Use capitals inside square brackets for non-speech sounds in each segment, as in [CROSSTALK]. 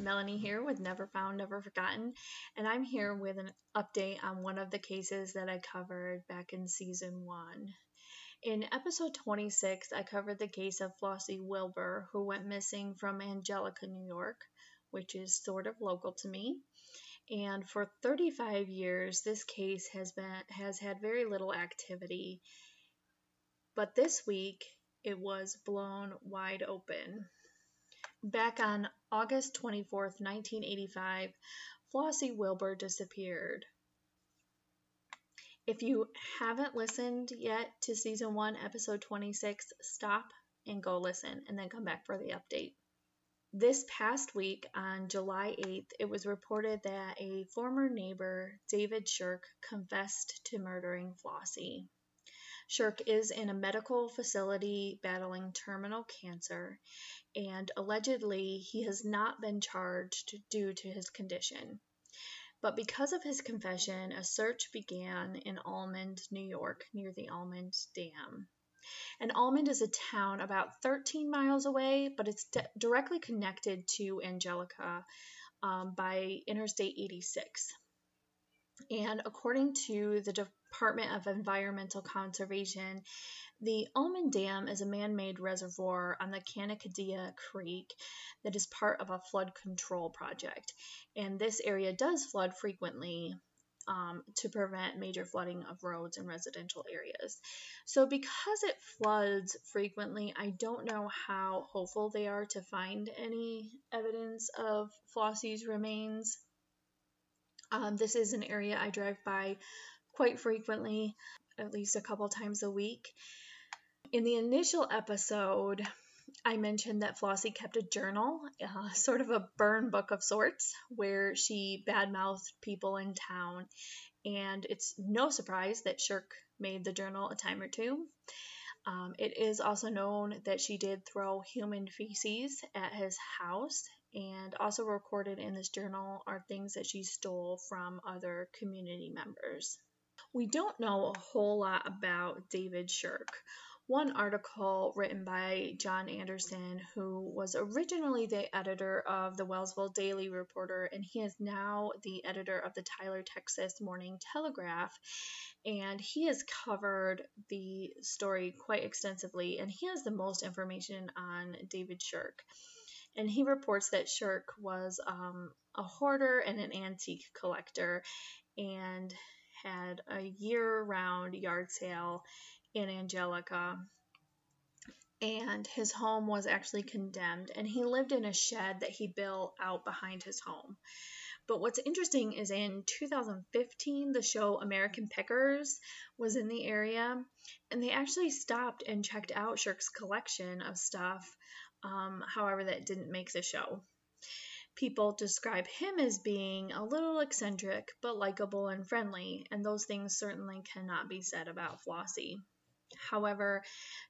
Melanie here with Never Found, Never Forgotten, and I'm here with an update on one of the cases that I covered back in season one. In episode 26, I covered the case of Flossie Wilbur, who went missing from Angelica, New York, which is sort of local to me. And for 35 years, this case has been has had very little activity. But this week, it was blown wide open. Back on August 24, 1985, Flossie Wilbur disappeared. If you haven't listened yet to season 1, episode 26, stop and go listen and then come back for the update. This past week, on July 8th, it was reported that a former neighbor, David Shirk, confessed to murdering Flossie. Shirk is in a medical facility battling terminal cancer, and allegedly he has not been charged due to his condition. But because of his confession, a search began in Almond, New York, near the Almond Dam. And Almond is a town about 13 miles away, but it's de- directly connected to Angelica um, by Interstate 86. And according to the Department of Environmental Conservation, the Almond Dam is a man made reservoir on the Canacadea Creek that is part of a flood control project. And this area does flood frequently um, to prevent major flooding of roads and residential areas. So, because it floods frequently, I don't know how hopeful they are to find any evidence of Flossie's remains. Um, this is an area I drive by quite frequently, at least a couple times a week. In the initial episode, I mentioned that Flossie kept a journal, uh, [LAUGHS] sort of a burn book of sorts, where she badmouthed people in town. And it's no surprise that Shirk made the journal a time or two. Um, it is also known that she did throw human feces at his house and also recorded in this journal are things that she stole from other community members. We don't know a whole lot about David Shirk. One article written by John Anderson, who was originally the editor of the Wellsville Daily Reporter, and he is now the editor of the Tyler, Texas Morning Telegraph. And he has covered the story quite extensively, and he has the most information on David Shirk and he reports that Shirk was um, a hoarder and an antique collector and had a year round yard sale in Angelica. And his home was actually condemned, and he lived in a shed that he built out behind his home. But what's interesting is in 2015, the show American Pickers was in the area, and they actually stopped and checked out Shirk's collection of stuff um, however, that didn't make the show. People describe him as being a little eccentric, but likable and friendly, and those things certainly cannot be said about Flossie. However,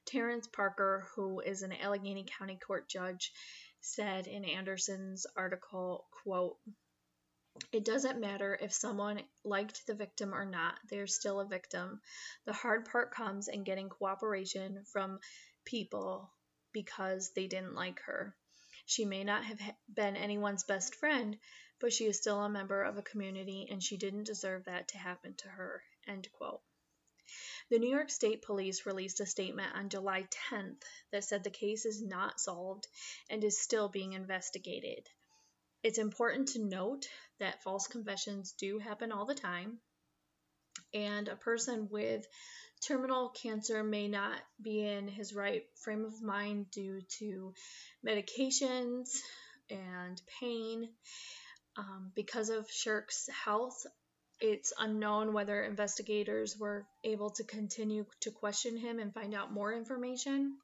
Terrence Parker, who is an Allegany County Court judge, said in Anderson's article, quote, it doesn't matter if someone liked the victim or not, they're still a victim. The hard part comes in getting cooperation from people because they didn't like her. She may not have been anyone's best friend, but she is still a member of a community and she didn't deserve that to happen to her. End quote. The New York State Police released a statement on July 10th that said the case is not solved and is still being investigated. It's important to note that false confessions do happen all the time, and a person with terminal cancer may not be in his right frame of mind due to medications and pain. Um, because of Shirk's health, it's unknown whether investigators were able to continue to question him and find out more information.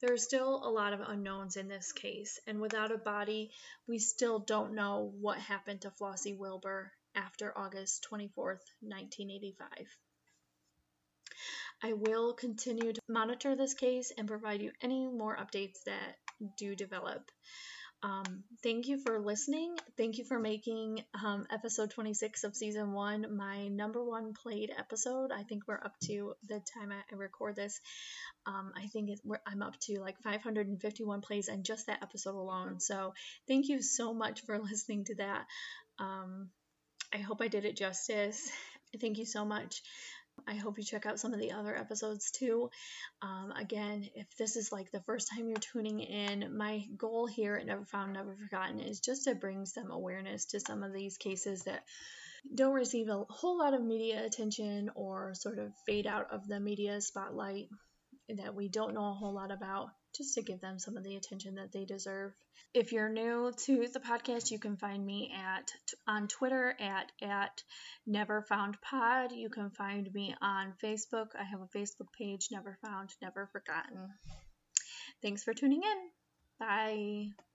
There are still a lot of unknowns in this case, and without a body, we still don't know what happened to Flossie Wilbur after August 24th, 1985. I will continue to monitor this case and provide you any more updates that do develop. Um, thank you for listening. Thank you for making um, episode 26 of season one my number one played episode. I think we're up to the time I record this. Um, I think I'm up to like 551 plays and just that episode alone. So thank you so much for [LAUGHS] listening to that. Um, I hope I did it justice. [LAUGHS] Thank you so much. I hope you check out some of the other episodes too. Um, again, if this is like the first time you're tuning in, my goal here at Never Found, Never Forgotten is just to bring some awareness to some of these cases that don't receive a whole lot of media attention or sort of fade out of the media spotlight that we don't know a whole lot about just to give them some of the attention that they deserve. If you're new to the podcast, you can find me at on Twitter at at Never Found Pod. You can find me on Facebook. I have a Facebook page, Never Found, Never Forgotten. Thanks for tuning in. Bye.